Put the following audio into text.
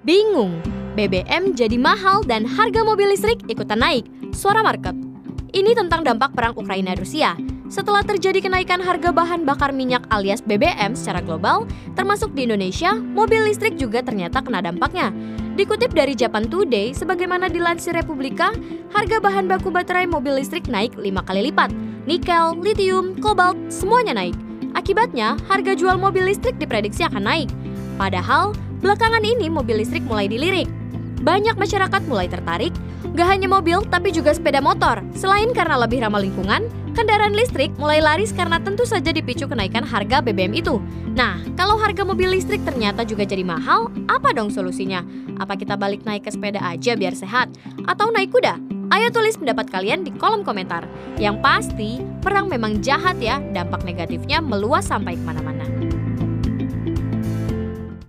Bingung? BBM jadi mahal dan harga mobil listrik ikutan naik. Suara market. Ini tentang dampak perang Ukraina-Rusia. Setelah terjadi kenaikan harga bahan bakar minyak alias BBM secara global, termasuk di Indonesia, mobil listrik juga ternyata kena dampaknya. Dikutip dari Japan Today, sebagaimana dilansir Republika, harga bahan baku baterai mobil listrik naik lima kali lipat. Nikel, lithium, kobalt, semuanya naik. Akibatnya, harga jual mobil listrik diprediksi akan naik. Padahal, Belakangan ini mobil listrik mulai dilirik. Banyak masyarakat mulai tertarik, gak hanya mobil tapi juga sepeda motor. Selain karena lebih ramah lingkungan, kendaraan listrik mulai laris karena tentu saja dipicu kenaikan harga BBM itu. Nah, kalau harga mobil listrik ternyata juga jadi mahal, apa dong solusinya? Apa kita balik naik ke sepeda aja biar sehat? Atau naik kuda? Ayo tulis pendapat kalian di kolom komentar. Yang pasti, perang memang jahat ya, dampak negatifnya meluas sampai ke mana-mana.